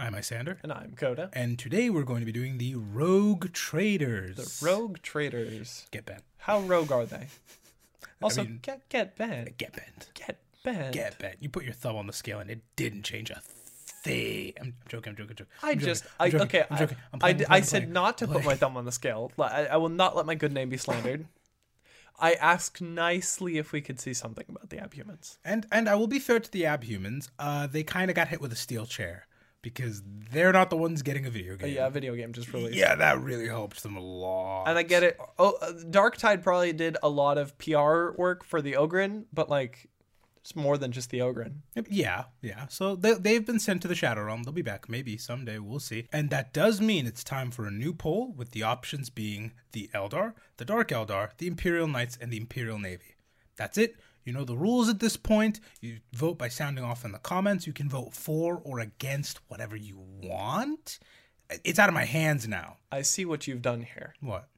I'm Isyander, And I'm Koda. and today we're going to be doing the Rogue Traders. The Rogue Traders. Get bent. How rogue are they? Also, mean- get get bent. Get bent. Get bent. Get bent. You put your thumb on the scale and it didn't change a thing. I'm joking. I'm joking. I'm joking. I I'm just, joking, I joking, okay. I'm I, joking. I'm I, playing, I'm playing, I said I'm not to put my thumb on the scale. I, I will not let my good name be slandered. I asked nicely if we could see something about the abhumans. And and I will be fair to the abhumans. Uh, they kind of got hit with a steel chair because they're not the ones getting a video game. Yeah, a video game just released. Yeah, that really helped them a lot. And I get it. Oh, uh, Darktide probably did a lot of PR work for the Ogren, but like, it's more than just the Ogren. Yeah, yeah. So they, they've been sent to the Shadow Realm. They'll be back maybe someday. We'll see. And that does mean it's time for a new poll with the options being the Eldar, the Dark Eldar, the Imperial Knights, and the Imperial Navy. That's it. You know the rules at this point. You vote by sounding off in the comments. You can vote for or against whatever you want. It's out of my hands now. I see what you've done here. What?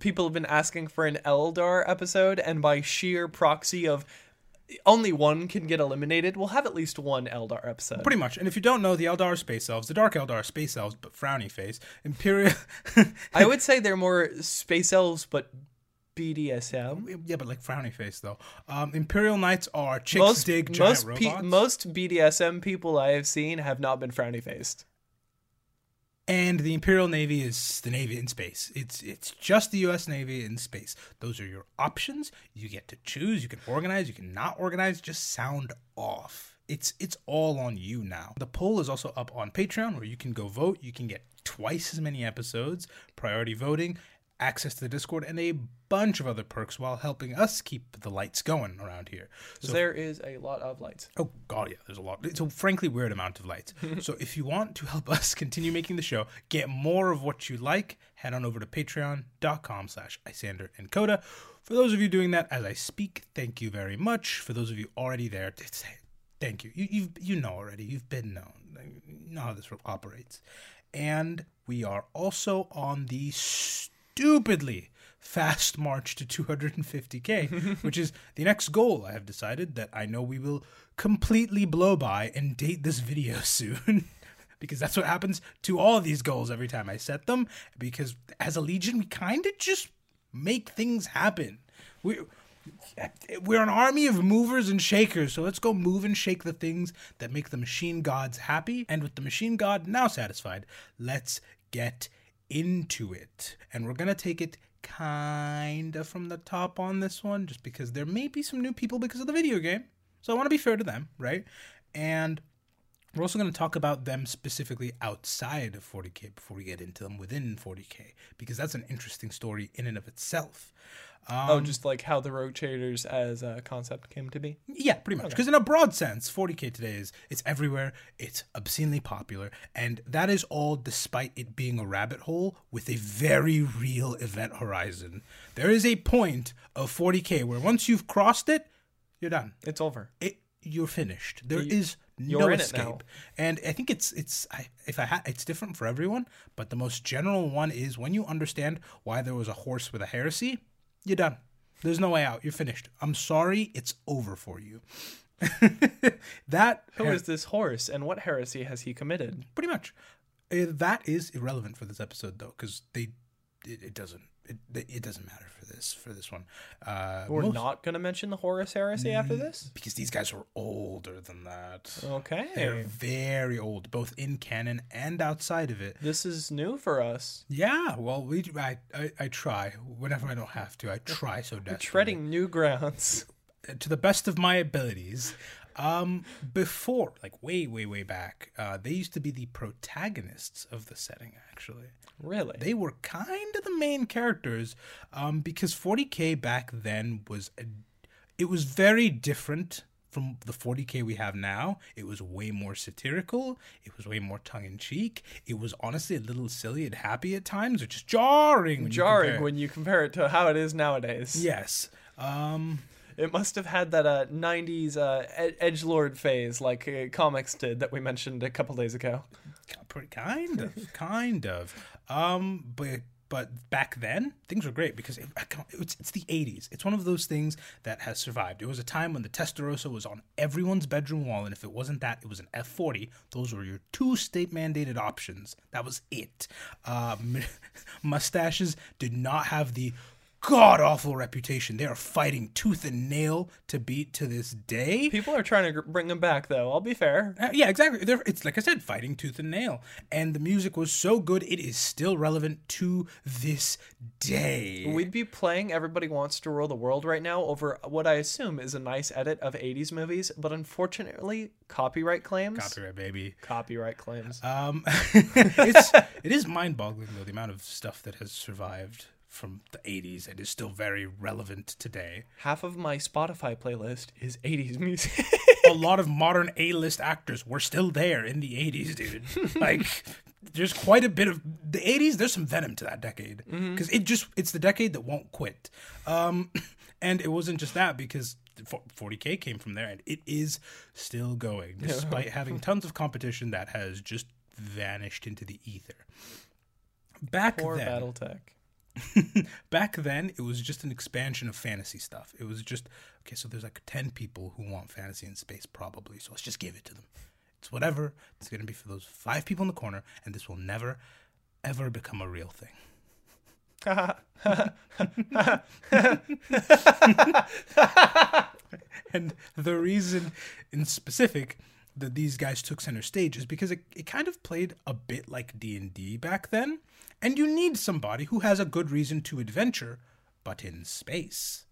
people have been asking for an Eldar episode, and by sheer proxy of only one can get eliminated, we'll have at least one Eldar episode. Pretty much. And if you don't know, the Eldar are space elves. The Dark Eldar are space elves, but frowny face. Imperial. I would say they're more space elves, but BDSM. Yeah, but like frowny face though. Um, Imperial Knights are chicks Most dig giant most pe- robots, most BDSM people I have seen have not been frowny faced. and the Imperial Navy is the Navy in space. It's it's just the U.S. Navy in space. Those are your options. You get to choose. You can organize. You can not organize. Just sound off. It's it's all on you now. The poll is also up on Patreon where you can go vote. You can get twice as many episodes, priority voting, access to the Discord, and a bunch of other perks while helping us keep the lights going around here. So there is a lot of lights. Oh god, yeah, there's a lot. It's a frankly weird amount of lights. so if you want to help us continue making the show, get more of what you like, head on over to patreon.com slash Isyander and Koda. For those of you doing that as I speak, thank you very much. For those of you already there, it's, thank you. You you've, you know already. You've been known. You know how this operates. And we are also on the stupidly fast march to 250k, which is the next goal I have decided that I know we will completely blow by and date this video soon. because that's what happens to all of these goals every time I set them. Because as a legion, we kind of just make things happen. We we're an army of movers and shakers, so let's go move and shake the things that make the machine gods happy. And with the machine god now satisfied, let's get into it. And we're gonna take it kinda from the top on this one, just because there may be some new people because of the video game. So I want to be fair to them, right? And we're also going to talk about them specifically outside of 40k before we get into them within 40k, because that's an interesting story in and of itself. Um, oh, just like how the Rogue Traders as a concept came to be. Yeah, pretty much. Because in a broad sense, 40k today is it's everywhere. It's obscenely popular, and that is all despite it being a rabbit hole with a very real event horizon. There is a point of 40k where once you've crossed it, you're done. It's over. It you're finished. There is no you're in it escape. now. And I think it's it's I, if I ha- it's different for everyone, but the most general one is when you understand why there was a horse with a heresy, you're done. There's no way out. You're finished. I'm sorry, it's over for you. that Who is this horse, and what heresy has he committed? pretty much Uh, that is irrelevant for this episode though, because they it, it doesn't it, it doesn't matter for this for this one. Uh, We're most- not going to mention the Horus heresy after this. because these guys are older than that. Okay. They're very old, both in canon and outside of it. This is new for us. Yeah, well, we I, I I try whenever I don't have to. I try so desperately Treading new grounds. to the best of my abilities. Um, before, like way, way, way back, uh, they used to be the protagonists of the setting. Actually, Really? they were kind of the main characters, um, because 40k back then was a, it was very different from the 40k we have now. It was way more satirical. It was way more tongue in cheek. It was honestly a little silly and happy at times, which is jarring. When Jarring compare- when you compare it to how it is nowadays. Yes. Um. It must have had that uh, 90s uh, edge lord phase like uh, comics did that we mentioned a couple days ago. Kind of, kind of. Um, but But back then, things were great because it, it's, it's the 80s. It's one of those things that has survived. It was a time when the Testarossa was on everyone's bedroom wall, and if it wasn't that, it was an F40. Those were your two state mandated options. That was it. Um, mustaches did not have the god awful reputation. They are fighting tooth and nail to beat to this day. People are trying to bring them back, though. I'll be fair. Uh, yeah, exactly. They're, it's like I said, fighting tooth and nail. And the music was so good, it is still relevant to this day. We'd be playing Everybody Wants to Rule the World right now over what I assume is a nice edit of 80s movies, but unfortunately, copyright claims. Copyright, baby. Copyright claims. Um, it's it is mind boggling though the amount of stuff that has survived from the 80s and is still very relevant today. Half of my Spotify playlist is 80s music. a lot of modern A-list actors were still there in the 80s, dude. like there's quite a bit of the 80s there's some venom to that decade because it just it's the decade that won't quit. Um and it wasn't just that because 40k came from there and it is still going despite having tons of competition that has just vanished into the ether. Back Poor then, BattleTech. back then it was just an expansion of fantasy stuff. It was just okay so there's like 10 people who want fantasy in space probably so let's just give it to them. It's whatever. It's going to be for those five people in the corner and this will never ever become a real thing. And the reason in specific that these guys took center stage is because it, it kind of played a bit like d&d back then and you need somebody who has a good reason to adventure but in space.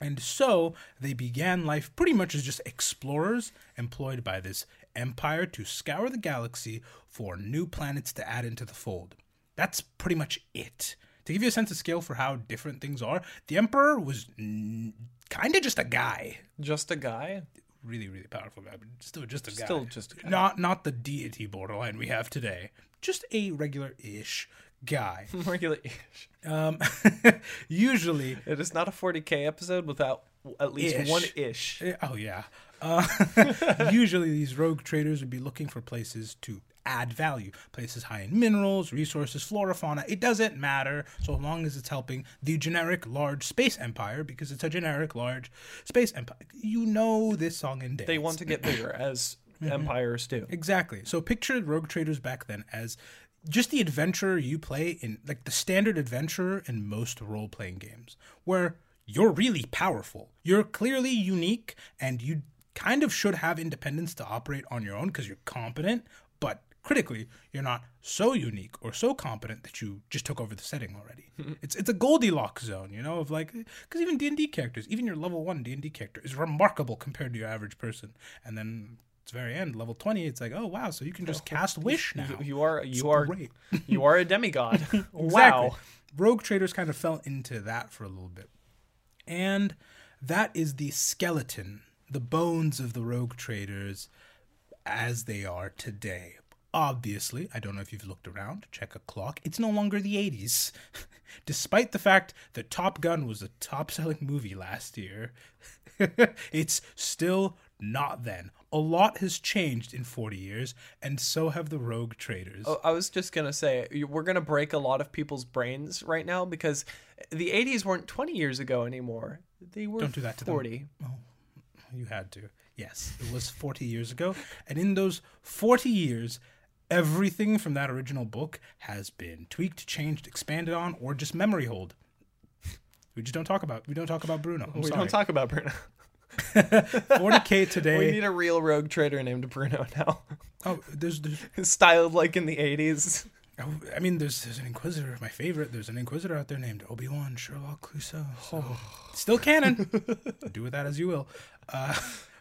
And so they began life pretty much as just explorers employed by this empire to scour the galaxy for new planets to add into the fold. That's pretty much it. To give you a sense of scale for how different things are the emperor was n- kind of just a guy. Just a guy? Really really powerful guy but still just a guy Still just a guy. not not the deity borderline we have today just a regular-ish guy Regular. um usually It is not a 40k episode without at least Ish. one ish. Eh, Oh yeah. Uh, usually these rogue traders would be looking for places to add value, places high in minerals, resources, flora, fauna. It doesn't matter so long as it's helping the generic large space empire because it's a generic large space empire. You know this song and dance. They want to get bigger, as mm-hmm. empires do. Exactly. So picture rogue traders back then as just the adventurer you play in like the standard adventurer in most role playing games where you're really powerful. You're clearly unique and you kind of should have independence to operate on your own because you're competent, critically, you're not so unique or so competent that you just took over the setting already. it's it's a Goldilocks zone, you know, of like because even D and D characters, even your level one D and D character is remarkable compared to your average person, and then it's very end level twenty, it's like oh wow, so you can just cast wish now. You, are you are great. you are a demigod. Exactly. Wow. Rogue traders kind of fell into that for a little bit. And that is the skeleton, the bones of the rogue traders as they are today. Obviously, I don't know if you've looked around, check a clock. It's no longer the 80s. Despite the fact that Top Gun was the top selling movie last year, it's still not then. A lot has changed in 40 years, and so have the rogue traders. Oh, I was just gonna say we're gonna break a lot of people's brains right now because the '80s weren't 20 years ago anymore. They were Don't do that to them. 40. You had to. Yes, it was 40 years ago. And in those 40 years, everything from that original book has been tweaked, changed, expanded on, or just memory hold. We just don't talk about. We don't talk about Bruno. I'm we sorry. don't talk about Bruno. 40k today. We need a real rogue trader named Bruno now, oh, there's, there's. styled like in the 80s. oh, I mean, there's there's an Inquisitor. My favorite. There's an Inquisitor out there named Obi Wan Sherlock Clouseau. So, still canon. Do with that as you will. Uh,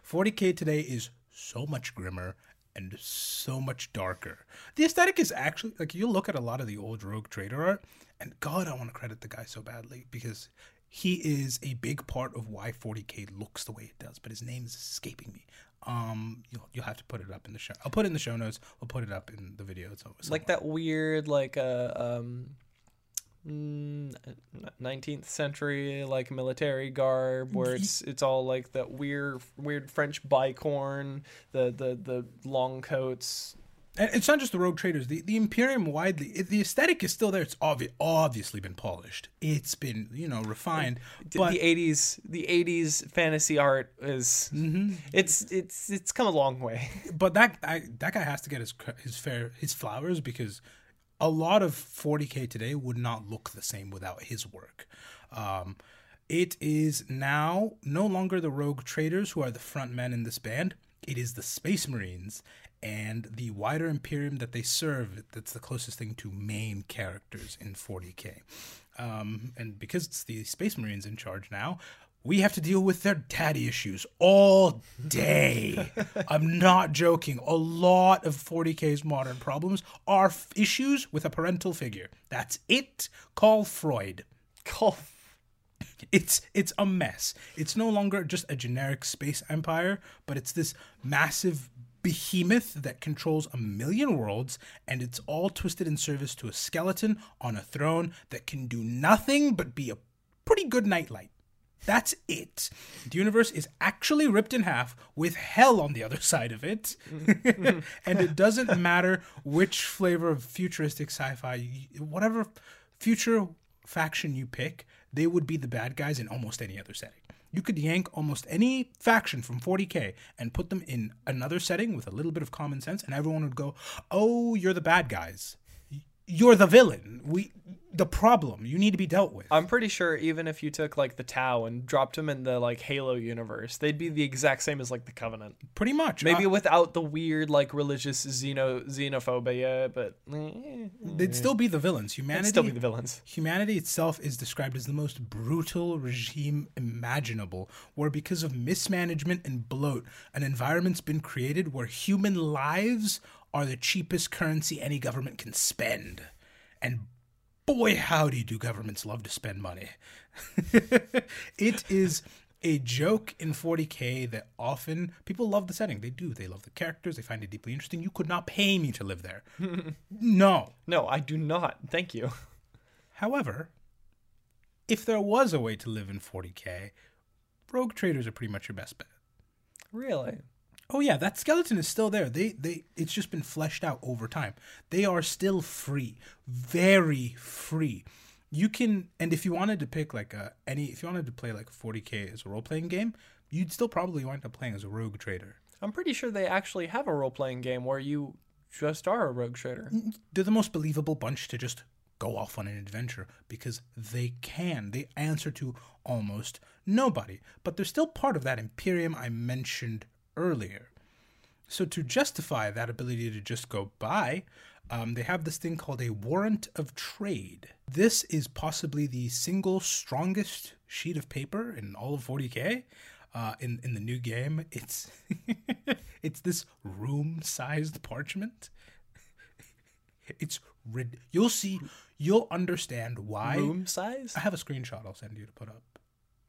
40k today is so much grimmer and so much darker. The aesthetic is actually like you look at a lot of the old Rogue Trader art, and God, I want to credit the guy so badly because he is a big part of why 40k looks the way it does. But his name is escaping me. Um, you'll you'll have to put it up in the show. I'll put it in the show notes. We'll put it up in the video. So like that weird like uh, um 19th century like military garb where it's it's all like that weird weird French bicorn the the the long coats And it's not just the rogue traders. The the Imperium widely, it, the aesthetic is still there. It's obvi- obviously been polished. It's been you know refined. But the 80s the 80s fantasy art is Mm-hmm. it's it's it's come a long way. but that I, that guy has to get his his fair his flowers because a lot of 40k today would not look the same without his work. Um, it is now no longer the rogue traders who are the front men in this band. It is the Space Marines and the wider Imperium that they serve. That's the closest thing to main characters in 40k. Um, and because it's the Space Marines in charge now, we have to deal with their daddy issues all day. I'm not joking. A lot of 40k's modern problems are f- issues with a parental figure. That's it. Call Freud. Call It's it's a mess. It's no longer just a generic space empire, but it's this massive behemoth that controls a million worlds and it's all twisted in service to a skeleton on a throne that can do nothing but be a pretty good nightlight. That's it. The universe is actually ripped in half with hell on the other side of it. and it doesn't matter which flavor of futuristic sci fi, whatever future faction you pick, they would be the bad guys in almost any other setting. You could yank almost any faction from 40k and put them in another setting with a little bit of common sense, and everyone would go, "Oh, you're the bad guys. You're the villain. We, the problem. You need to be dealt with." I'm pretty sure even if you took like the Tau and dropped them in the like Halo universe, they'd be the exact same as like the Covenant. Pretty much. Maybe Uh, without the weird like religious xeno xenophobia, but eh, they'd still be the villains. Humanity. it'd still be the villains. Humanity itself is described as the most brutal regime imaginable, where because of mismanagement and bloat, an environment's been created where human lives are the cheapest currency any government can spend. And boy, howdy, do governments love to spend money. it is a joke in 40k that often people love the setting. They do. They love the characters. They find it deeply interesting. You could not pay me to live there. no. No, I do not. Thank you. However, if there was a way to live in 40k, rogue traders are pretty much your best bet. Really? Oh yeah, that skeleton is still there. They they it's just been fleshed out over time. They are still free, very free. You can and if you wanted to pick like a any if you wanted to play like 40k as a role playing game, you'd still probably wind up playing as a rogue trader. I'm pretty sure they actually have a role playing game where you just are a rogue trader. they're the most believable bunch to just go off on an adventure because they can. They answer to almost nobody, but they're still part of that Imperium I mentioned earlier. So, to justify that ability to just go by, um, they have this thing called a warrant of trade. This is possibly the single strongest sheet of paper in all of 40k. Uh, in in the new game, it's it's this room-sized parchment. It's rid- you'll see, you'll understand why. Room size? I have a screenshot I'll send you to put up,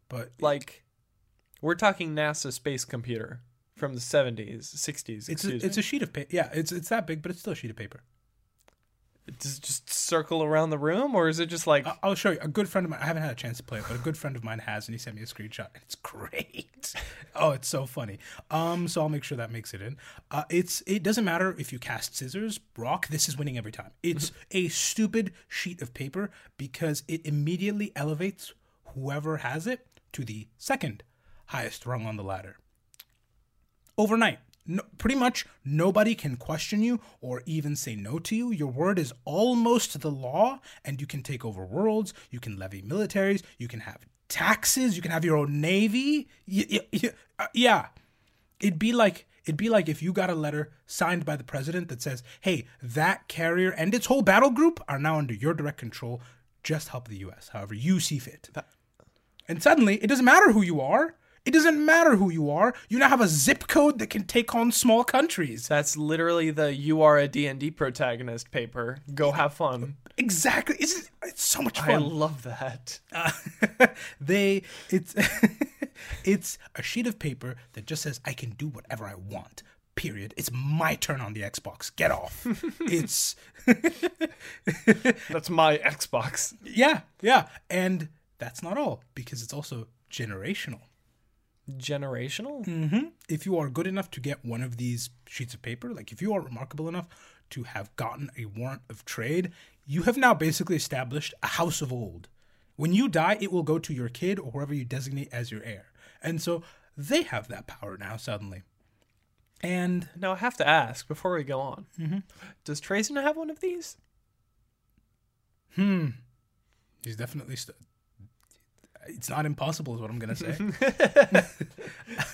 but Like, we're talking NASA space computer from the 70s, 60s. it's a, it's a sheet of paper. Yeah, it's it's that big, but it's still a sheet of paper. Does it just circle around the room, or is it just like I- I'll show you. A good friend of mine. I haven't had a chance to play it, but a good friend of mine has, and he sent me a screenshot. And it's great. oh, it's so funny. Um, so I'll make sure that makes it in. Uh, it's it doesn't matter if you cast scissors, rock. This is winning every time. It's a stupid sheet of paper because it immediately elevates whoever has it to the second highest rung on the ladder overnight. No, pretty much nobody can question you or even say no to you. Your word is almost the law, and you can take over worlds. You can levy militaries. You can have taxes. You can have your own navy. Uh, yeah, it'd be like it'd be like if you got a letter signed by the president that says, "Hey, that carrier and its whole battle group are now under your direct control. Just help the U.S. however you see fit." And suddenly, it doesn't matter who you are. It doesn't matter who you are. You now have a zip code that can take on small countries. that's literally the "You are a D&D protagonist" paper? Go have fun. Exactly. It's, it's so much fun. I love that. Uh, they it's it's a sheet of paper that just says I can do whatever I want. Period. It's my turn on the Xbox. Get off. it's That's my Xbox. yeah, yeah. And that's not all because it's also generational. Generational? hmm If you are good enough to get one of these sheets of paper, like if you are remarkable enough to have gotten a warrant of trade, you have now basically established a house of old. When you die, it will go to your kid or whoever you designate as your heir. And so they have that power now suddenly. And Now I have to ask before we go on. Mm-hmm. Does Trazyn have one of these? Hmm. He's definitely st- it's not impossible is what i'm going to say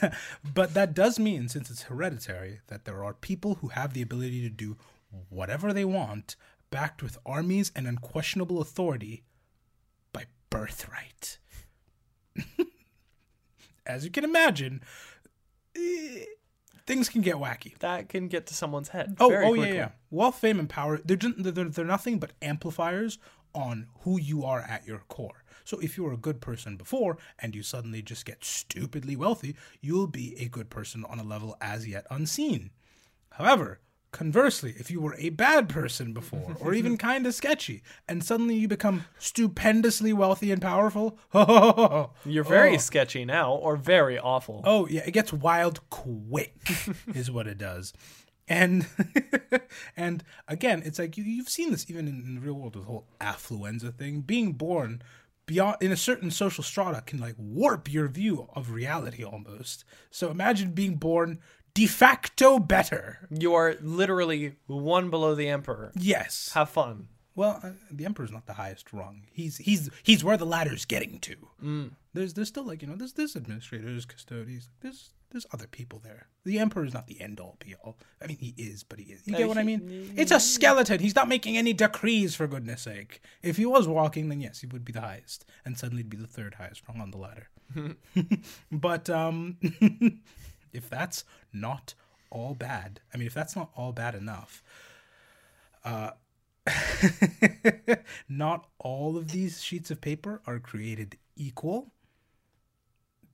but that does mean since it's hereditary that there are people who have the ability to do whatever they want backed with armies and unquestionable authority by birthright as you can imagine eh, things can get wacky That can get to someone's head. Oh, very oh quickly. yeah, yeah. Wealth, fame, and power, they're, just, they're, they're nothing but amplifiers on who you are at your core. So if you were a good person before and you suddenly just get stupidly wealthy, you'll be a good person on a level as yet unseen. However, conversely, if you were a bad person before or even kind of sketchy and suddenly you become stupendously wealthy and powerful, You're very Oh. sketchy now, or very awful. Oh yeah, it gets wild quick, is what it does. And and again, it's like you, you've seen this even in, in the real world with the whole affluenza thing. Being born beyond in a certain social strata can like warp your view of reality almost. So imagine being born de facto better. You are literally one below the emperor. Yes. Have fun. Well, uh, the emperor's not the highest rung. He's he's he's where the ladder's getting to. There's there's still like you know there's there's administrators, custodians. There's there's other people there. The emperor is not the end all be all. I mean, he is, but he is. You get what I mean? It's a skeleton. He's not making any decrees for goodness sake. If he was walking, then yes, he would be the highest, and suddenly he'd be the third highest rung on the ladder. but um, if that's not all bad, I mean, if that's not all bad enough, not all of these sheets of paper are created equal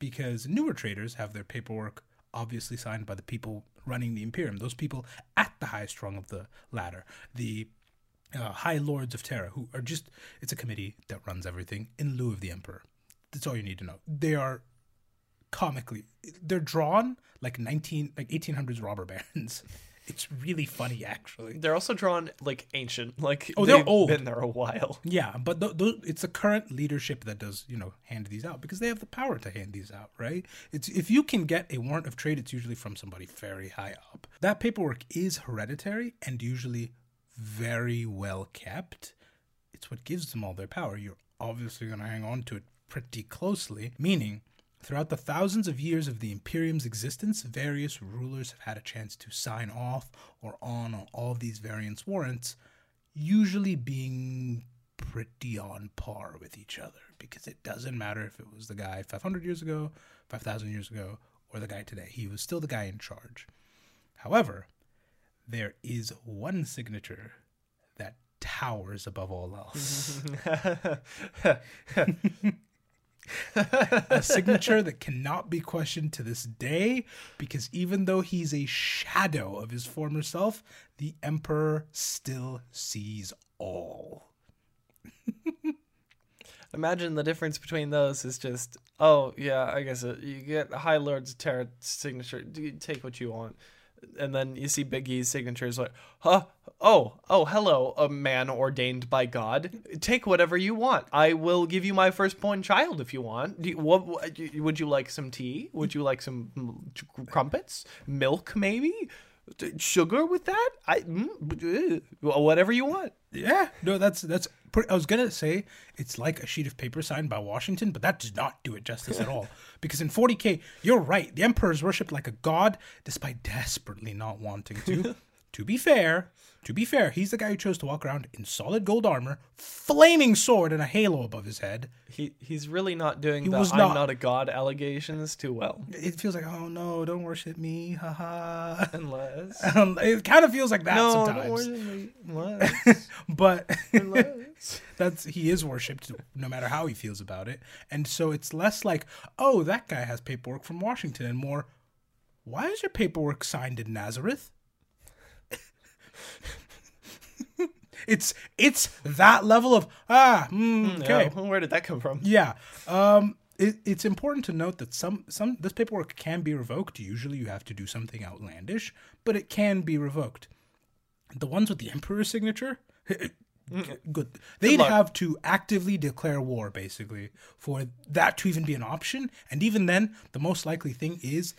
because newer traders have their paperwork obviously signed by the people running the Imperium, those people at the highest rung of the ladder, the uh, High Lords of Terra, who are just, it's a committee that runs everything in lieu of the Emperor. That's all you need to know. They are comically, they're drawn like 19, like 1800s robber barons. It's really funny, actually. They're also drawn like ancient. Like Oh, they're they've old. Been there a while. Yeah, but th- th- it's the current leadership that does, you know, hand these out because they have the power to hand these out, right? It's if you can get a warrant of trade, it's usually from somebody very high up. That paperwork is hereditary and usually very well kept. It's what gives them all their power. You're obviously going to hang on to it pretty closely, meaning Throughout the thousands of years of the Imperium's existence, various rulers have had a chance to sign off or on on all of these variance warrants, usually being pretty on par with each other because it doesn't matter if it was the guy 500 years ago, 5,000 years ago, or the guy today. He was still the guy in charge. However, there is one signature that towers above all else. a signature that cannot be questioned to this day because even though he's a shadow of his former self, the Emperor still sees all. Imagine the difference between those is just, oh yeah, I guess it, you get High Lord's Terra signature, you take what you want, and then you see Big E's signature is like, huh, oh, oh, hello, a man ordained by God. Take whatever you want. I will give you my firstborn child if you want. You, what- would you like some tea? Would you like some mm, crumpets, milk, maybe? Sugar with that? I mm, uh, whatever you want. Yeah, no, that's that's. Pretty, I was gonna say it's like a sheet of paper signed by Washington, but that does not do it justice at all. Because in 40k, you're right. The Emperor is worshipped like a god, despite desperately not wanting to. to be fair, to be fair, he's the guy who chose to walk around in solid gold armor, flaming sword, and a halo above his head. He he's really not doing the was I'm not. not a god allegations too well. It feels like, oh no, don't worship me, haha. Unless Um, it kind of feels like that no, sometimes. don't worship me. Unless, but unless. that's he is worshipped no matter how he feels about it and so it's less like oh that guy has paperwork from washington and more why is your paperwork signed in nazareth it's it's that level of ah mm, okay where did that come from? yeah. Um, it, it's important to note that some some this paperwork can be revoked. Usually, you have to do something outlandish, but it can be revoked. the ones with the emperor's signature, good. They'd luck. have to actively declare war, basically, for that to even be an option. And even then, the most likely thing is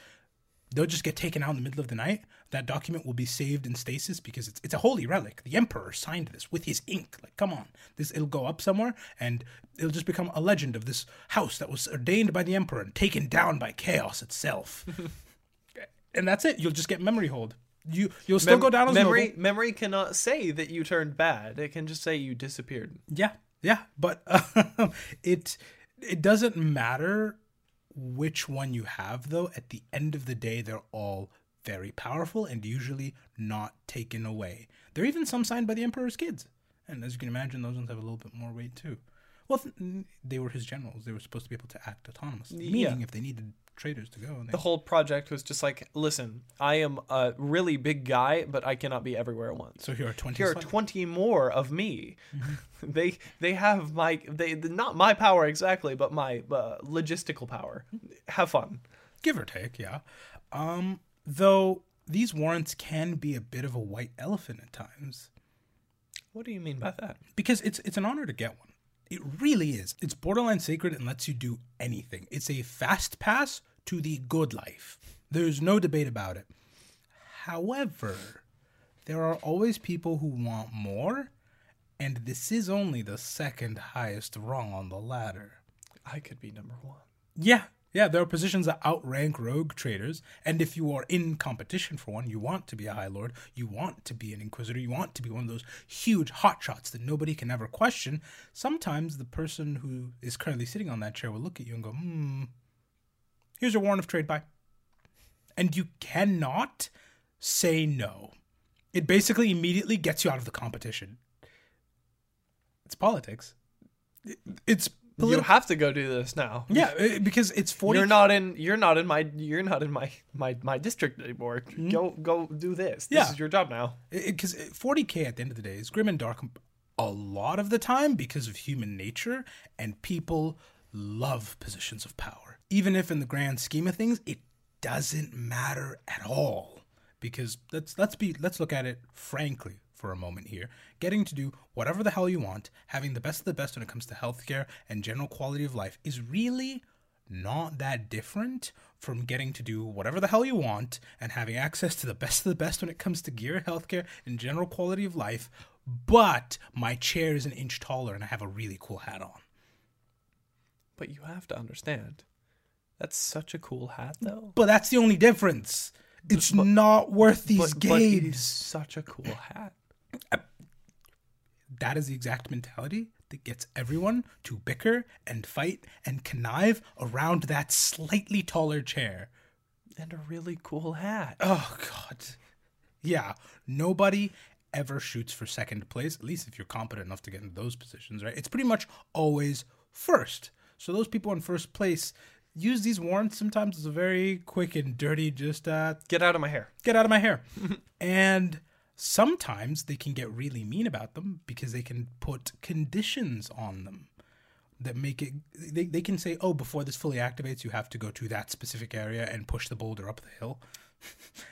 they'll just get taken out in the middle of the night. That document will be saved in stasis because it's it's a holy relic. The emperor signed this with his ink. Like, come on, this it'll go up somewhere, and it'll just become a legend of this house that was ordained by the emperor and taken down by chaos itself. and that's it. You'll just get memory hold. You you'll still Mem- go down as memory. noble. Memory cannot say that you turned bad. It can just say you disappeared. Yeah, yeah, but um, it it doesn't matter which one you have though. At the end of the day, they're all very powerful and usually not taken away. There are even some signed by the emperor's kids, and as you can imagine, those ones have a little bit more weight too. Well, th- they were his generals. They were supposed to be able to act autonomously, meaning if they needed traders to go. And they, The whole project was just like, listen, I am a really big guy, but I cannot be everywhere at once. so here are twenty. Here are twenty more of me. they they have my they not my power exactly, but my uh, logistical power. Have fun. give or take, yeah. Um, though these warrants can be a bit of a white elephant at times. What do you mean by that? because it's it's an honor to get one. It really is. It's borderline sacred and lets you do anything. It's a fast pass to the good life. There's no debate about it. However, there are always people who want more, and this is only the second highest rung on the ladder. I could be number one. Yeah, yeah, there are positions that outrank rogue traders, and if you are in competition for one, you want to be a High Lord, you want to be an Inquisitor, you want to be one of those huge hotshots that nobody can ever question. Sometimes the person who is currently sitting on that chair will look at you and go, hmm, here's your warrant of trade, bye. And you cannot say no. It basically immediately gets you out of the competition. It's politics. It- It's You have to go do this now. Yeah, uh, because it's 40 You're not in. You're not in my. You're not in my my my district anymore. Go go do this. This? Yeah. is your job now. because 40k at the end of the day is grim and dark a lot of the time because of human nature and people love positions of power even if in the grand scheme of things it doesn't matter at all because let's let's be let's look at it frankly for a moment here getting to do whatever the hell you want having the best of the best when it comes to healthcare and general quality of life is really not that different from getting to do whatever the hell you want and having access to the best of the best when it comes to gear, healthcare, and general quality of life. But my chair is an inch taller and I have a really cool hat on. But you have to understand. That's such a cool hat, though. But that's the only difference. It's not worth these But, but games. such a cool hat. That is the exact mentality that gets everyone to bicker and fight and connive around that slightly taller chair. And a really cool hat. Oh god. Yeah, nobody ever shoots for second place, at least if you're competent enough to get into those positions, right? It's pretty much always first. So those people in first place use these warrants sometimes as a very quick and dirty just uh Get out of my hair. get out of my hair. and sometimes they can get really mean about them because they can put conditions on them that make it they, they can say oh before this fully activates you have to go to that specific area and push the boulder up the hill.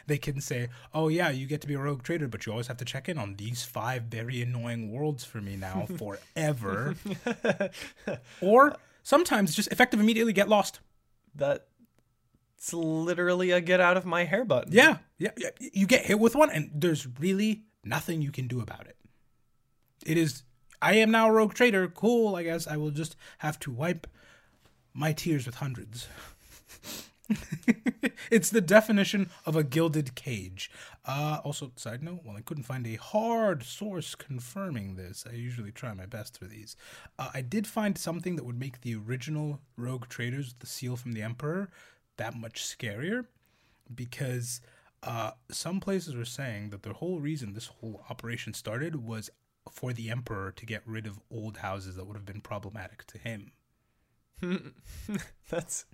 They can say oh yeah you get to be a rogue trader but you always have to check in on these five very annoying worlds for me now forever. Or sometimes just effective immediately get lost. That it's literally a get out of my hair button. Yeah, yeah, yeah. You get hit with one, and there's really nothing you can do about it. It is. I am now a rogue trader. Cool. I guess I will just have to wipe my tears with hundreds. it's the definition of a gilded cage. Uh, also, side note, while I couldn't find a hard source confirming this, I usually try my best for these. Uh, I did find something that would make the original rogue traders, the seal from the Emperor, that much scarier because uh, some places were saying that the whole reason this whole operation started was for the emperor to get rid of old houses that would have been problematic to him. That's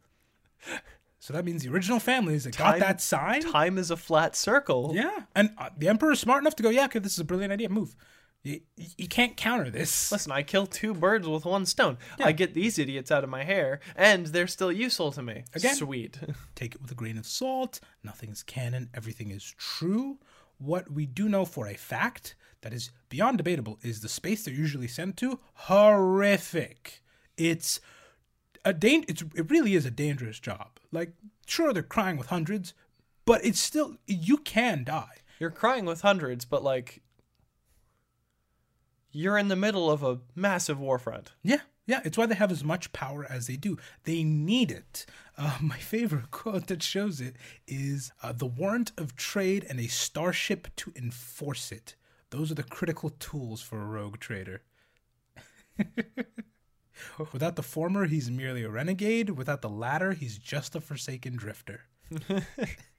So that means the original families that Time- got that sign. time is a flat circle. Yeah, and uh, the emperor is smart enough to go, yeah, okay, this is a brilliant idea. Move. You, you can't counter this. Listen, I kill two birds with one stone. I get these idiots out of my hair, and they're still useful to me. Again. Sweet. Take it with a grain of salt. Nothing's canon. Everything is true. what we do know for a fact that is beyond debatable is the space they're usually sent to horrific. It's a dan- it's it really is a dangerous job. Like sure they're crying with hundreds, but it's still you can die. You're crying with hundreds, but like you're in the middle of a massive war front. Yeah, yeah, it's why they have as much power as they do. They need it. Uh, my favorite quote that shows it is uh, the warrant of trade and a starship to enforce it. Those are the critical tools for a rogue trader. Without the former, he's merely a renegade. Without the latter, he's just a forsaken drifter.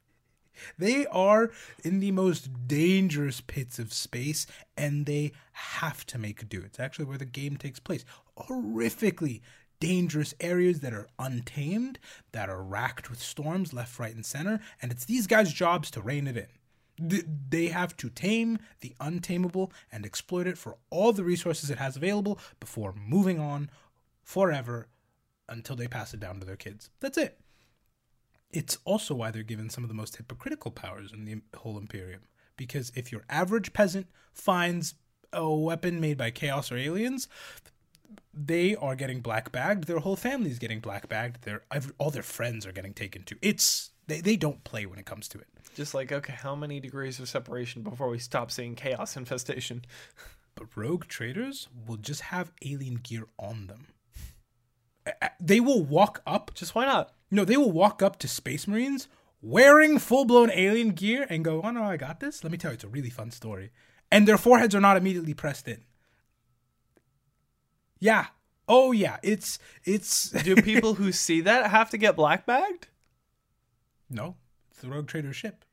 they are in the most dangerous pits of space, and they have to make do. It's actually where the game takes place. Horrifically dangerous areas that are untamed, that are racked with storms left, right, and center, and it's these guys' jobs to rein it in they have to tame the untamable and exploit it for all the resources it has available before moving on forever until they pass it down to their kids. That's it. It's also why they're given some of the most hypocritical powers in the whole Imperium. Because if your average peasant finds a weapon made by Chaos or aliens, they are getting black bagged. Their whole family is getting black bagged. Their all their friends are getting taken too. It's they, they don't play when it comes to it. Just like, okay, how many degrees of separation before we stop seeing chaos infestation? But rogue traders will just have alien gear on them. They will walk up. Just why not? No, they will walk up to Space Marines wearing full blown alien gear and go, Oh no, I got this. Let me tell you, it's a really fun story. And their foreheads are not immediately pressed in. Yeah. Oh yeah. It's it's Do people who see that have to get black bagged? No, it's the Rogue Trader ship.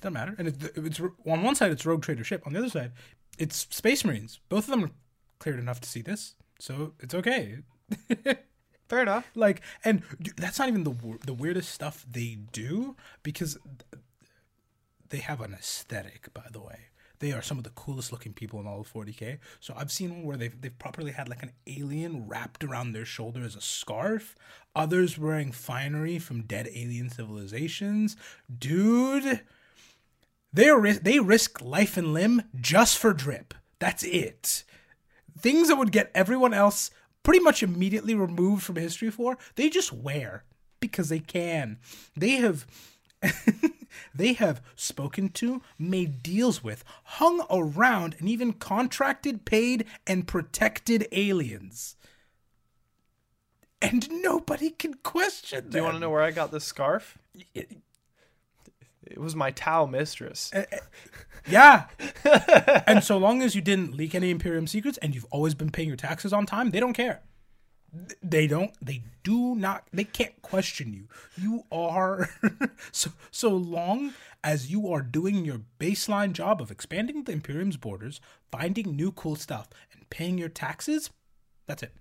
Doesn't matter. And it's, it's on one side it's Rogue Trader ship. On the other side, it's Space Marines. Both of them are cleared enough to see this, so it's okay. Fair enough. Like, and that's not even the the weirdest stuff they do because they have an aesthetic. By the way, they are some of the coolest looking people in all of 40k. So I've seen one where they've they've properly had like an alien wrapped around their shoulder as a scarf. Others wearing finery from dead alien civilizations. Dude, they are they risk life and limb just for drip. That's it. Things that would get everyone else pretty much immediately removed from history for, they just wear because they can. They have they have spoken to, made deals with, hung around, and even contracted, paid, and protected aliens. And nobody can question them. Do you want to know where I got this scarf? It, it was my Tau mistress. Uh, yeah. and so long as you didn't leak any Imperium secrets and you've always been paying your taxes on time, they don't care they don't they do not they can't question you you are so so long as you are doing your baseline job of expanding the imperium's borders finding new cool stuff and paying your taxes that's it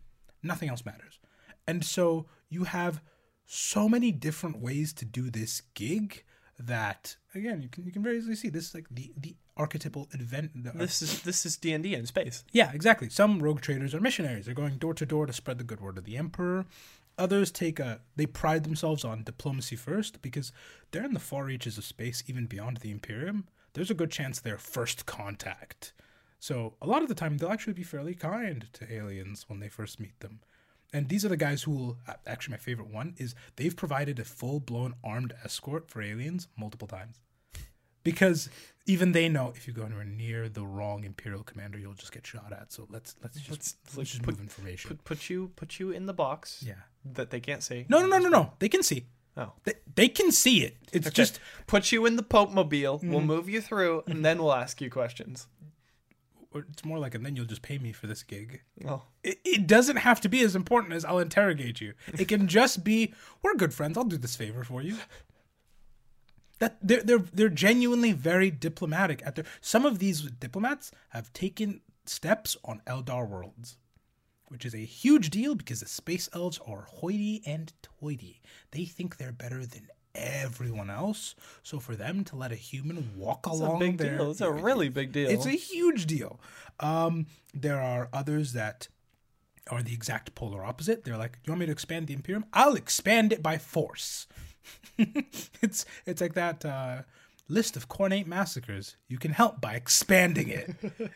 nothing else matters and so you have so many different ways to do this gig that again you can you can very easily see this is like the the archetypal event. This is this is D and D in space. Yeah, exactly. Some rogue traders are missionaries. They're going door to door to spread the good word of the emperor. Others take a they pride themselves on diplomacy first because they're in the far reaches of space, even beyond the Imperium. There's a good chance they're first contact. So a lot of the time they'll actually be fairly kind to aliens when they first meet them. And these are the guys who will actually my favorite one is they've provided a full blown armed escort for aliens multiple times because even they know if you go anywhere near the wrong imperial commander, you'll just get shot at. So let's let's just let's, let's just put, move information. Put, put you put you in the box. Yeah, that they can't see. No, no, no, no, no. They can see. Oh, they, they can see it. It's okay. just put you in the Pope mobile. Mm. We'll move you through, and then we'll ask you questions. It's more like, and then you'll just pay me for this gig. Oh, it, it doesn't have to be as important as I'll interrogate you. It can just be, we're good friends. I'll do this favor for you that they're they're they're genuinely very diplomatic at their some of these diplomats have taken steps on Eldar worlds which is a huge deal because the space elves are hoity and toity they think they're better than everyone else. So for them to let a human walk That's along a big there deal. it's a really big deal. It's a huge deal. Um, there are others that are the exact polar opposite. They're like you want me to expand the imperium? I'll expand it by force. It's it's like that uh, list of cornate massacres, you can help by expanding it.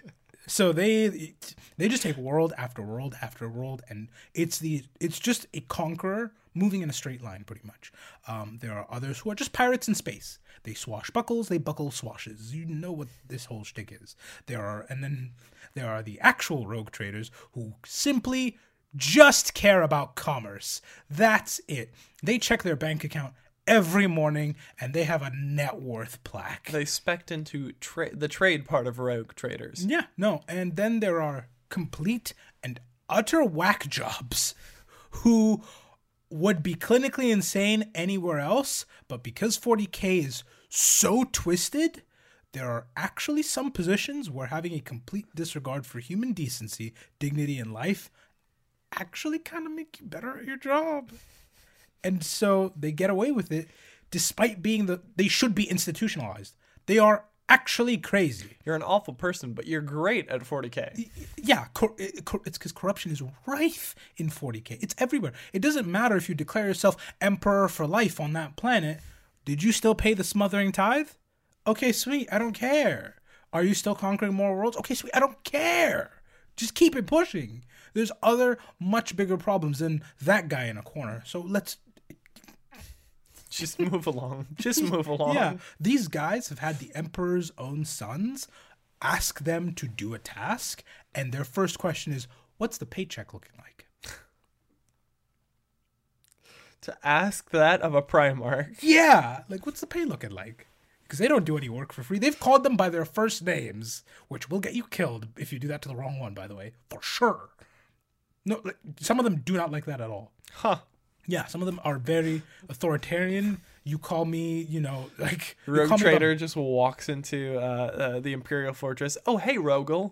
so they they just take world after world after world, and it's the it's just a conqueror moving in a straight line, pretty much. Um, there are others who are just pirates in space. They swashbuckles, they buckle swashes. You know what this whole shtick is. There are, and then there are the actual rogue traders who simply just care about commerce. That's it. They check their bank account every morning and they have a net worth plaque. They spec into tra- the trade part of rogue traders. Yeah, no. And then there are complete and utter whack jobs who would be clinically insane anywhere else, but because 40k is so twisted, there are actually some positions where having a complete disregard for human decency, dignity, and life actually kind of make you better at your job. And so they get away with it despite being the they should be institutionalized. They are actually crazy. You're an awful person, but you're great at 40k. Yeah, cor- eh, it's because corruption is rife in 40k. It's everywhere. It doesn't matter if you declare yourself emperor for life on that planet. Did you still pay the smothering tithe? Okay, sweet. I don't care. Are you still conquering more worlds? Okay, sweet. I don't care. Just keep it pushing. There's other much bigger problems than that guy in a corner. So let's Just move along. Just move along. Yeah, these guys have had the emperor's own sons ask them to do a task, and their first question is, "What's the paycheck looking like?" To ask that of a Primarch. Yeah, like what's the pay looking like? Because they don't do any work for free. They've called them by their first names, which will get you killed if you do that to the wrong one. By the way, for sure. No, like, some of them do not like that at all. Huh. Yeah, some of them are very authoritarian. You call me, you know, like Rogue Trader just walks into uh, uh, the Imperial Fortress. Oh, hey, Rogel.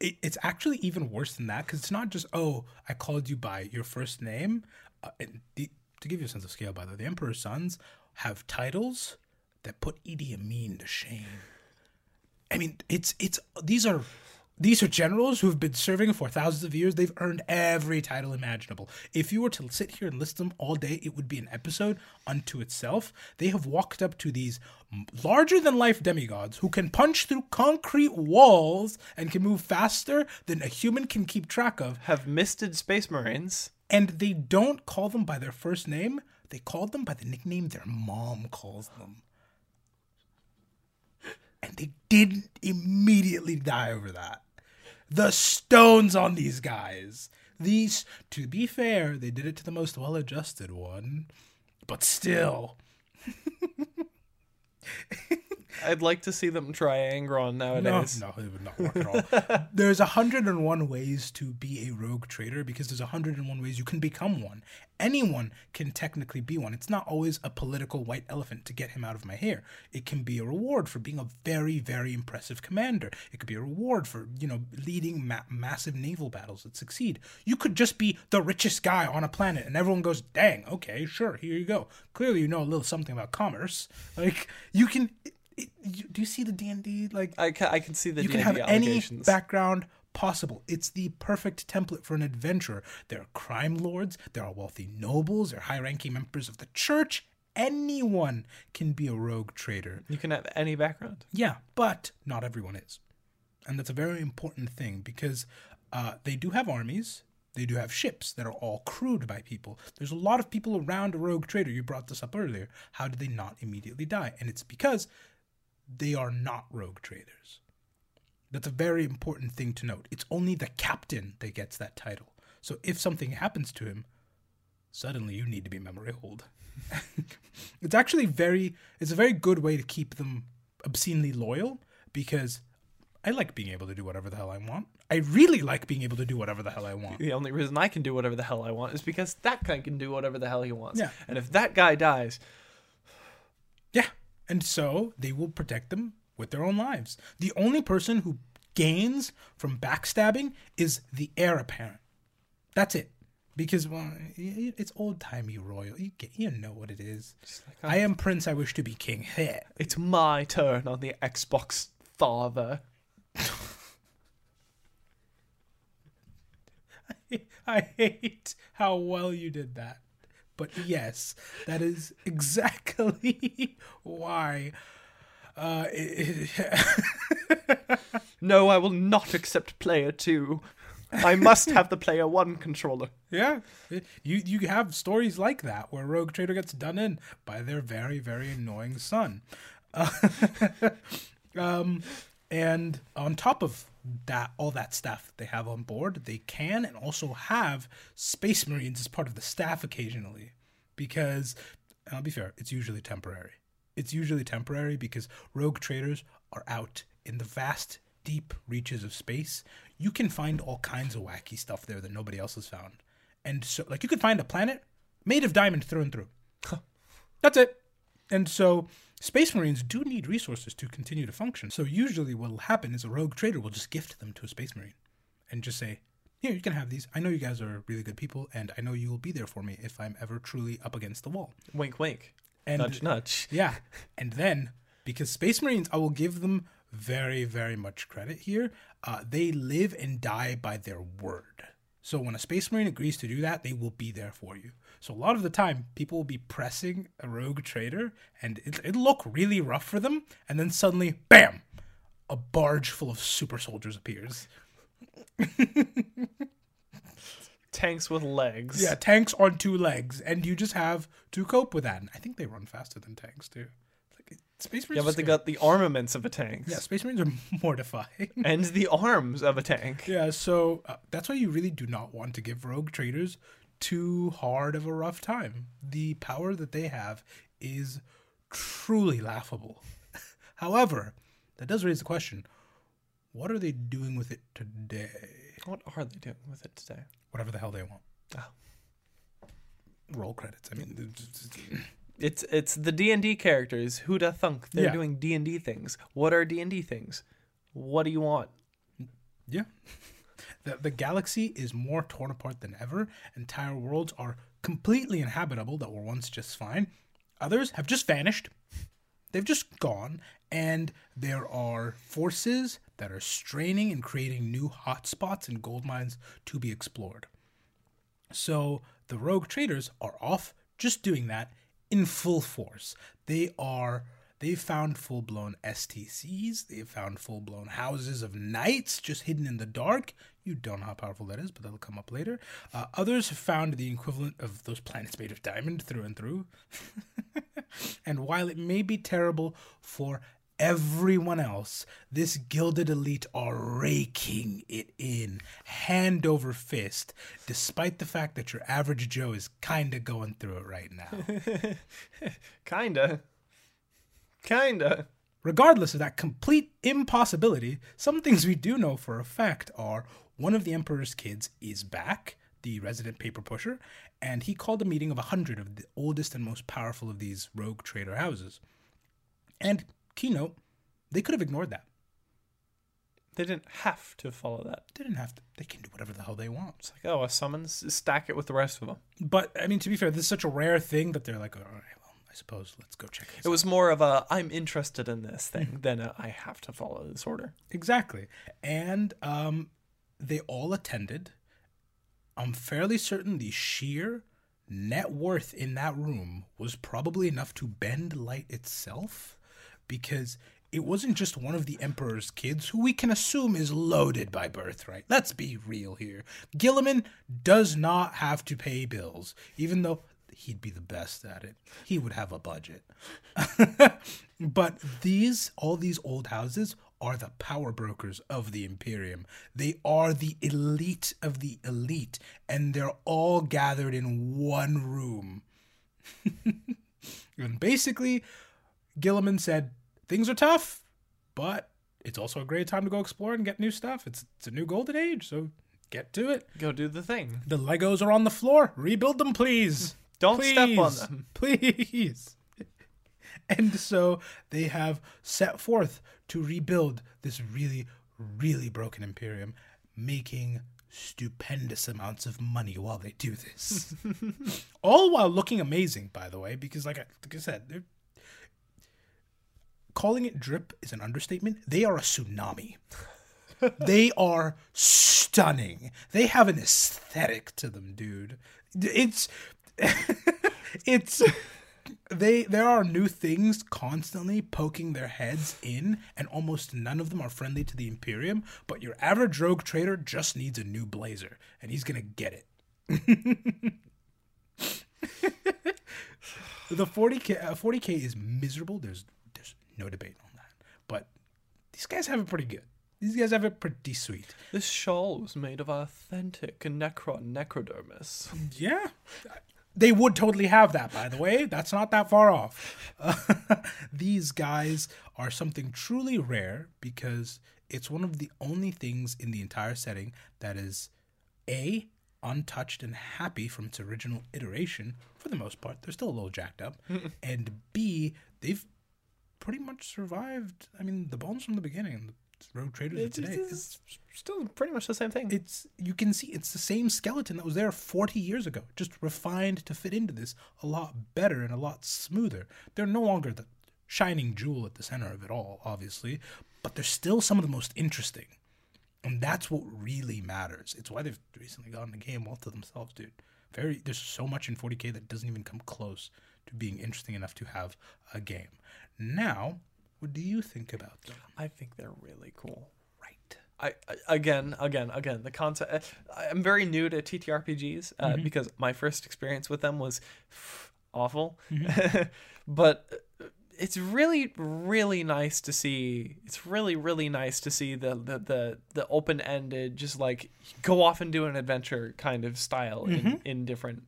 it, it's actually even worse than that because it's not just oh I called you by your first name. Uh, and the, to give you a sense of scale, by the way, the Emperor's sons have titles that put Idi Amin to shame. I mean, it's it's these are these are generals who have been serving for thousands of years. They've earned every title imaginable. If you were to sit here and list them all day, it would be an episode unto itself. They have walked up to these larger than life demigods who can punch through concrete walls and can move faster than a human can keep track of. Have misted Space Marines. And they don't call them by their first name, they call them by the nickname their mom calls them. And they didn't immediately die over that. The stones on these guys. These, to be fair, they did it to the most well adjusted one. But still, I'd like to see them try Angron no, nowadays. no, it would not work at all. there's 101 ways to be a rogue trader because there's 101 ways you can become one. Anyone can technically be one. It's not always a political white elephant to get him out of my hair. It can be a reward for being a very, very impressive commander. It could be a reward for, you know, leading ma- massive naval battles that succeed. You could just be the richest guy on a planet and everyone goes, dang, okay, sure, here you go. Clearly you know a little something about commerce. Like, you can... It, you, do you see the D&D, like, I can, I can see the you can D&D have any background possible. It's the perfect template for an adventurer. There are crime lords, there are wealthy nobles, there are high ranking members of the church. Anyone can be a rogue trader. you can have any background. Yeah, but not everyone is. And that's a very important thing because uh, they do have armies. They do have ships that are all crewed by people. There's a lot of people around a rogue trader. You brought this up earlier. How did they not immediately die? And it's because they are not rogue traders. That's a very important thing to note. It's only the captain that gets that title. So if something happens to him, suddenly you need to be memory hold. it's actually very it's a very good way to keep them obscenely loyal because I like being able to do whatever the hell I want. I really like being able to do whatever the hell I want. The only reason I can do whatever the hell I want is because that guy can do whatever the hell he wants. Yeah. And if that guy dies, Yeah. And so they will protect them with their own lives. The only person who gains from backstabbing is the heir apparent. That's it. Because well, it's old timey royal. You get, you know what it is. I am prince. I wish to be king. It's my turn on the Xbox father. I hate how well you did that. But yes, that is exactly why uh, it- No, I will not accept player two. I must have the player one controller. Yeah, you you have stories like that where Rogue Trader gets done in by their very very annoying son, Uh, um, and on top of that, all that staff they have on board, they can and also have Space Marines as part of the staff occasionally, because I'll be fair, it's usually temporary. It's usually temporary because Rogue Traders are out in the vast deep reaches of space, you can find all kinds of wacky stuff there that nobody else has found. And so, like, you could find a planet made of diamond through and through. That's it. And so, Space Marines do need resources to continue to function. So, usually, what will happen is a rogue trader will just gift them to a Space Marine and just say, Here, you can have these. I know you guys are really good people, and I know you will be there for me if I'm ever truly up against the wall. Wink, wink. And nudge, nudge. yeah. And then, because Space Marines, I will give them very, very much credit here. Uh, they live and die by their word. So when a Space Marine agrees to do that, they will be there for you. So a lot of the time, people will be pressing a rogue trader, and it, it'll look really rough for them. And then suddenly, bam! A barge full of super soldiers appears. Tanks with legs. Yeah, tanks on two legs, and you just have to cope with that. And I think they run faster than tanks too. Like, Space Marines. Yeah, but they got the armaments of a tank. Yeah, Space Marines are mortifying. And the arms of a tank. yeah, so uh, that's why you really do not want to give rogue traders too hard of a rough time. The power that they have is truly laughable. However, that does raise the question what are they doing with it today? What are they doing with it today? Whatever the hell they want. Oh. Roll credits. I mean, it's- it's- the D and D characters. Who'da thunk? They're Yeah. doing D and D things. What are D and D things? What do you want? Yeah. The, the galaxy is more torn apart than ever. Entire worlds are completely inhabitable that were once just fine. Others have just vanished. They've just gone. And there are forces that are straining and creating new hotspots and gold mines to be explored. So the rogue traders are off just doing that in full force. They are they've found full-blown STCs, they've found full-blown houses of knights just hidden in the dark. You don't know how powerful that is, but that'll come up later. Uh, others have found the equivalent of those planets made of diamond through and through. and while it may be terrible for everyone else, this gilded elite are raking it in, hand over fist, despite the fact that your average Joe is kinda going through it right now. Kinda. Kinda. Regardless of that complete impossibility, some things we do know for a fact are one of the Emperor's kids is back, the resident paper pusher, and he called a meeting of a hundred of the oldest and most powerful of these rogue trader houses. And, keynote, they could have ignored that. They didn't have to follow that. They didn't have to. They can do whatever the hell they want. It's like, oh, a summons, stack it with the rest of them. But, I mean, to be fair, this is such a rare thing that they're like, all right, I suppose let's go check It was more of a I'm interested in this thing than a I have to follow this order. Exactly. And um, they all attended. I'm fairly certain the sheer net worth in that room was probably enough to bend light itself because it wasn't just one of the Emperor's kids, who we can assume is loaded by birthright. Let's be real here. Guilliman does not have to pay bills, even though he'd be the best at it. He would have a budget. but these, all these old houses, are the power brokers of the Imperium. They are the elite of the elite, and they're all gathered in one room. and basically, Guilliman said, Things are tough, but it's also a great time to go explore and get new stuff. It's, it's a new golden age, so get to it. Go do the thing. The Legos are on the floor. Rebuild them, please. Don't step on them. Please. And so they have set forth to rebuild this really, really broken Imperium, making stupendous amounts of money while they do this. All while looking amazing, by the way, because like I, like I said, they're calling it drip is an understatement. They are a tsunami. they are stunning. They have an aesthetic to them, dude. It's it's they there are new things constantly poking their heads in, and almost none of them are friendly to the Imperium. But your average rogue trader just needs a new blazer, and he's gonna get it. the 40k uh, 40k is miserable. There's there's no debate on that. But these guys have it pretty good. These guys have it pretty sweet. This shawl was made of authentic Necron necrodermis. Yeah. They would totally have that, by the way. That's not that far off. these guys are something truly rare because it's one of the only things in the entire setting that is A, untouched and happy from its original iteration for the most part. They're still a little jacked up. and B, they've pretty much survived. I mean, the bones from the beginning, rogue traders of It's, today. it's- It's, it's still pretty much the same thing. it's you can see it's the same skeleton that was there 40 years ago, just refined to fit into this a lot better and a lot smoother. They're no longer the shining jewel at the center of it all, obviously, but they're still some of the most interesting. And that's what really matters. It's why they've recently gotten the game all to themselves, dude. Very there's so much in 40k that doesn't even come close to being interesting enough to have a game. Now, what do you think about them? I think they're really cool. Right. I, I again, again, again. The concept. I'm very new to TTRPGs uh, because my first experience with them was awful, but uh, it's really, really nice to see. It's really, really nice to see the the the, the open ended, just like go off and do an adventure kind of style in, in different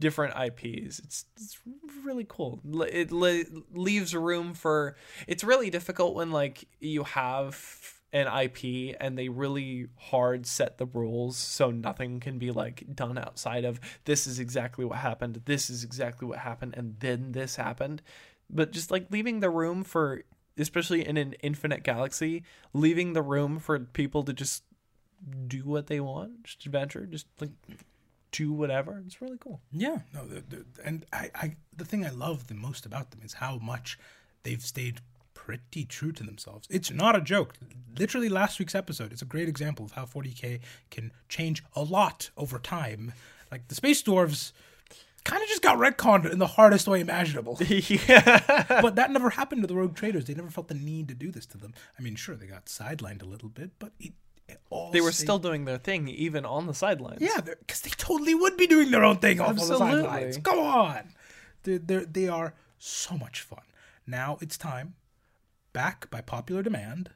different IPs. It's it's really cool. It le- leaves room for. It's really difficult when like you have an IP and they really hard set the rules so nothing can be like done outside of this is exactly what happened. This is exactly what happened, and then this happened. But just like leaving the room for, especially in an infinite galaxy, leaving the room for people to just do what they want, just adventure, just like do whatever. It's really cool. Yeah, no, the, and I, I, the thing I love the most about them is how much they've stayed pretty true to themselves. It's not a joke. Literally, last week's episode is a great example of how 40k can change a lot over time. Like the space dwarves, kind of just got retconned in the hardest way imaginable. yeah. but that never happened to the rogue traders. They never felt the need to do this to them. I mean, sure, they got sidelined a little bit, but it, They were still doing their thing even on the sidelines. yeah, because they totally would be doing their own thing off on the sidelines. Go on. They're, they're, they are so much fun. Now it's time, back by popular demand,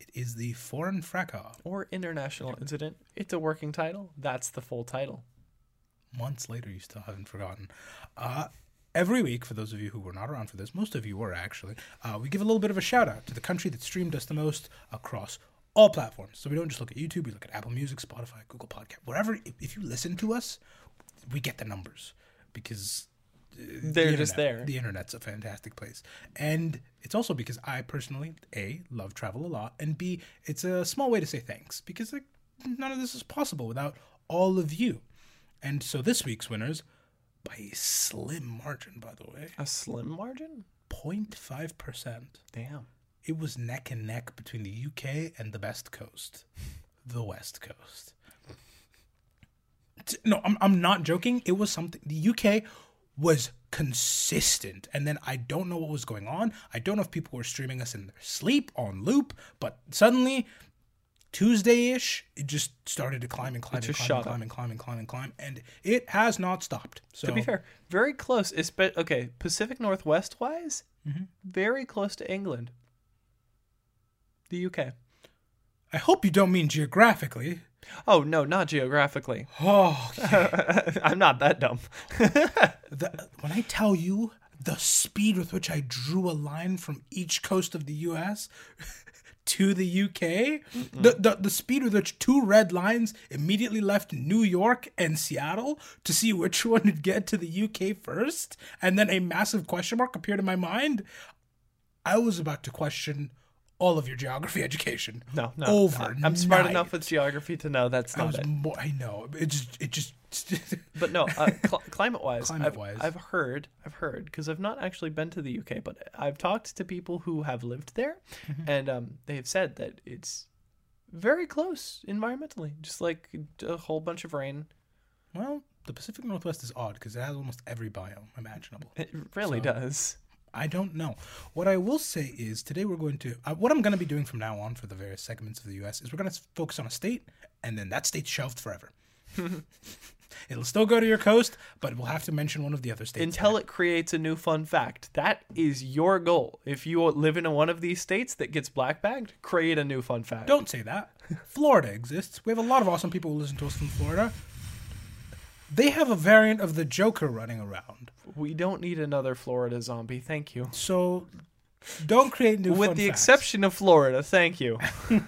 it is the Foreign Fracas. Or international incident. It's a working title. That's the full title. Months later, you still haven't forgotten. Uh, every week, for those of you who were not around for this, most of you were actually, uh, we give a little bit of a shout out to the country that streamed us the most across all platforms. So we don't just look at YouTube, we look at Apple Music, Spotify, Google Podcast, wherever. If, if you listen to us, we get the numbers because uh, They're just internet- there. The internet's a fantastic place, and it's also because I personally a love travel a lot, and b it's a small way to say thanks because like none of this is possible without all of you. And so this week's winners, by a slim margin, by the way, A slim margin? 0.5 percent. Damn. It was neck and neck between the UK and the best coast, the West Coast. No, I'm, I'm not joking. It was something. The UK was consistent. And then I don't know what was going on. I don't know if people were streaming us in their sleep on loop, but suddenly Tuesday ish, it just started to climb and climb and just climb and climb and climb and climb and climb. And it has not stopped. So To be fair, very close. Okay, Pacific Northwest wise, Mm-hmm. very close to England. The UK. I hope you don't mean geographically. Oh no, not geographically. Oh, I'm not that dumb. the, when I tell you the speed with which I drew a line from each coast of the U.S. to the UK, the, the the speed with which two red lines immediately left New York and Seattle to see which one would get to the UK first, and then a massive question mark appeared in my mind. I was about to question all of your geography education. No, no. over. I'm smart enough with geography to know that's I not was it. more. I know. It just. It just. But no, uh, cl- climate wise, I've, Climate-wise. I've heard, I've heard, because I've not actually been to the UK, but I've talked to people who have lived there, Mm-hmm. and um, they have said that it's very close environmentally, just like a whole bunch of rain. Well, the Pacific Northwest is odd because it has almost every biome imaginable. It really So- does. I don't know. What I will say is today we're going to uh, what I'm going to be doing from now on for the various segments of the U.S. is we're going to focus on a state, and then that state's shelved forever. It'll still go to your coast, but we'll have to mention one of the other states. Until it creates a new fun fact. That is your goal. If you live in one of these states that gets black bagged, create a new fun fact. Don't say that. Florida exists. We have a lot of awesome people who listen to us from Florida. They have a variant of the Joker running around. We don't need another Florida zombie. Thank you. So don't create new With the facts. exception of Florida. Thank you.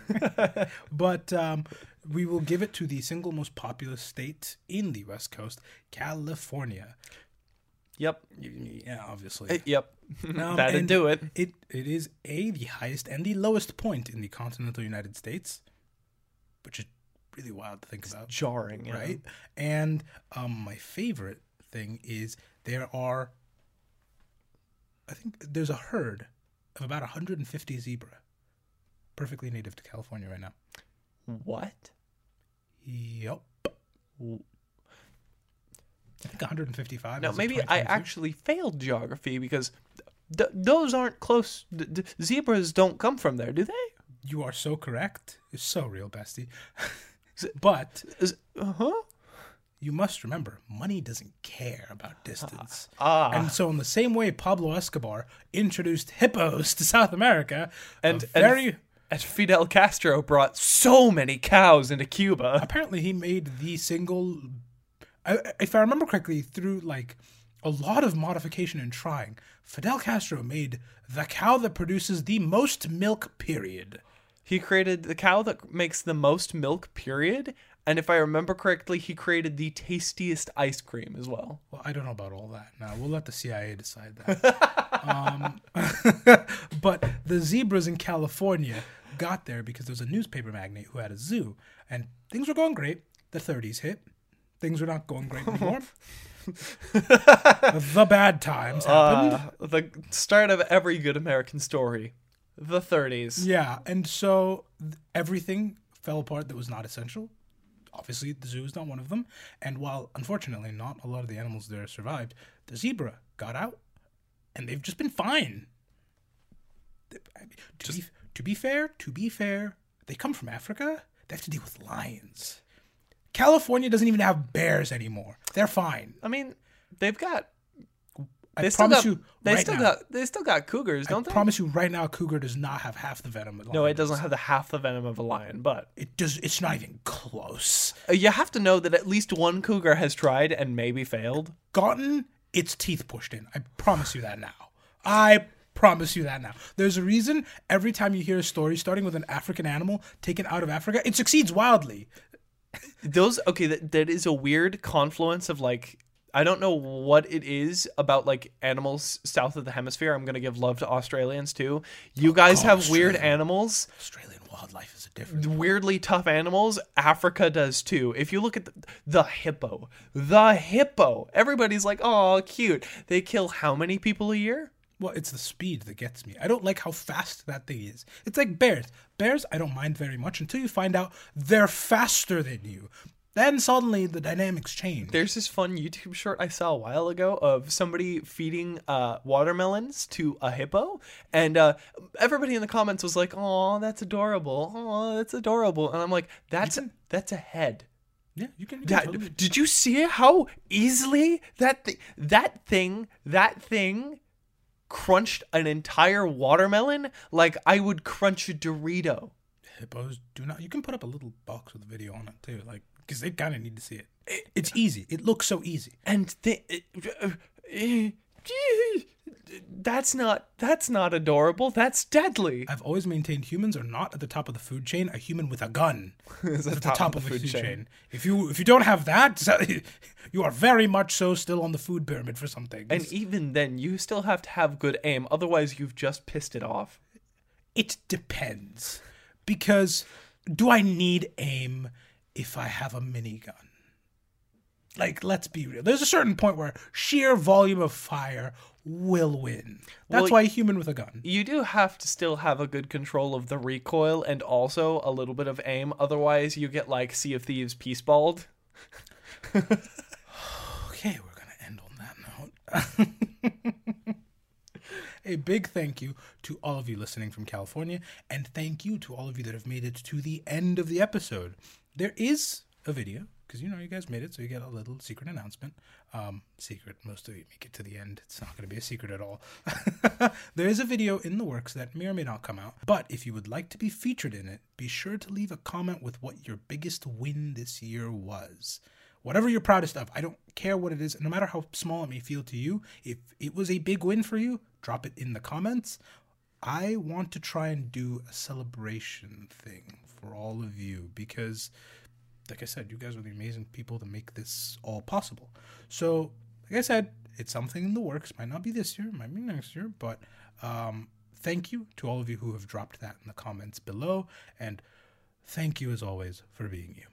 But um, we will give it to the single most populous state in the West Coast, California. yep. Yeah, obviously. Uh, Yep. Um, That'd do it. It it is a the highest and the lowest point in the continental United States, which is really wild to think about, Jarring. yeah. right? And um, my favorite thing is there are, I think there's a herd of about 150 zebra, perfectly native to California right now. What? Yep. I think 155. Now, maybe I actually failed geography because th- those aren't close. D- d- zebras don't come from there, do they? You are so correct. It's so real, bestie. but Uh huh. You must remember, money doesn't care about distance. Ah. And so, in the same way Pablo Escobar introduced hippos to South America, And- very And Fidel Castro brought so many cows into Cuba. apparently he made the single, if I remember correctly, through like a lot of modification and trying, Fidel Castro made the cow that produces the most milk. Period. He created the cow that makes the most milk, period. And if I remember correctly, he created the tastiest ice cream as well. Well, I don't know about all that. Now we'll let the CIA decide that. um, but the zebras in California got there because there was a newspaper magnate who had a zoo, and things were going great. The 30s hit. Things were not going great anymore. the bad times happened. Uh, the start of every good American story. The 30s. yeah, and so th- everything fell apart that was not essential. Obviously, the zoo is not one of them. And while unfortunately not a lot of the animals there survived, the zebra got out, and they've just been fine. I mean, To, be, to be fair, to be fair, they come from Africa. They have to deal with lions. California doesn't even have bears anymore. They're fine. I mean, they've got. I They still promise got, you They right still now. got. They still got cougars, don't I they? I promise you right now, a cougar does not have half the venom. Of. No, it doesn't have the half the venom of a lion, but It does. It's not even close. uh, you have to know that at least one cougar has tried and maybe failed. Gotten its teeth pushed in. I promise you that now. I promise you that now. There's a reason every time you hear a story starting with an African animal taken out of Africa, it succeeds wildly. Those okay, that, that is a weird confluence of like I don't know what it is about like animals south of the hemisphere. I'm gonna give love to Australians too. You oh, guys have weird animals, Australian wildlife is a different. weirdly tough animals. Africa does too. If you look at the, the hippo, the hippo, everybody's like, oh, cute. They kill how many people a year? Well, it's the speed that gets me. I don't like how fast that thing is. It's like bears. Bears, I don't mind very much until you find out they're faster than you. Then suddenly the dynamics change. There's this fun YouTube short I saw a while ago of somebody feeding uh, watermelons to a hippo, and uh, everybody in the comments was like, "Oh, that's adorable! Oh, that's adorable!" And I'm like, "That's that's a head." yeah, you can. You can That, totally- did you see how easily that th- that thing that thing crunched an entire watermelon like I would crunch a Dorito? hippos do not. You can put up a little box with a video on it too, like because they kind of need to see it. It's easy. It looks so easy. and th- that's not that's not adorable that's deadly I've always maintained humans are not at the top of the food chain. A human with a gun is at the top, of the food chain. If you if you don't have that, you are very much so still on the food pyramid for something. and even then you still have to have good aim otherwise you've just pissed it off it depends, because do I need aim if I have a minigun? Like, let's be real. There's a certain point where sheer volume of fire will win. That's Well, why a human with a gun. you do have to still have a good control of the recoil and also a little bit of aim otherwise you get like sea of thieves peace balled Okay, we're going to end on that note. a big thank you to all of you listening from California, and thank you to all of you that have made it to the end of the episode. There is a video because you know you guys made it, so you get a little secret announcement. Um, secret, most of you make it to the end. It's not going to be a secret at all. there is a video in the works that may or may not come out, but if you would like to be featured in it, be sure to leave a comment with what your biggest win this year was. Whatever you're proudest of, I don't care what it is, no matter how small it may feel to you. If it was a big win for you, drop it in the comments. I want to try and do a celebration thing for all of you because like I said, you guys are the amazing people to make this all possible. So, like I said, it's something in the works. Might not be this year, might be next year, but um, thank you to all of you who have dropped that in the comments below. And thank you, as always, for being you.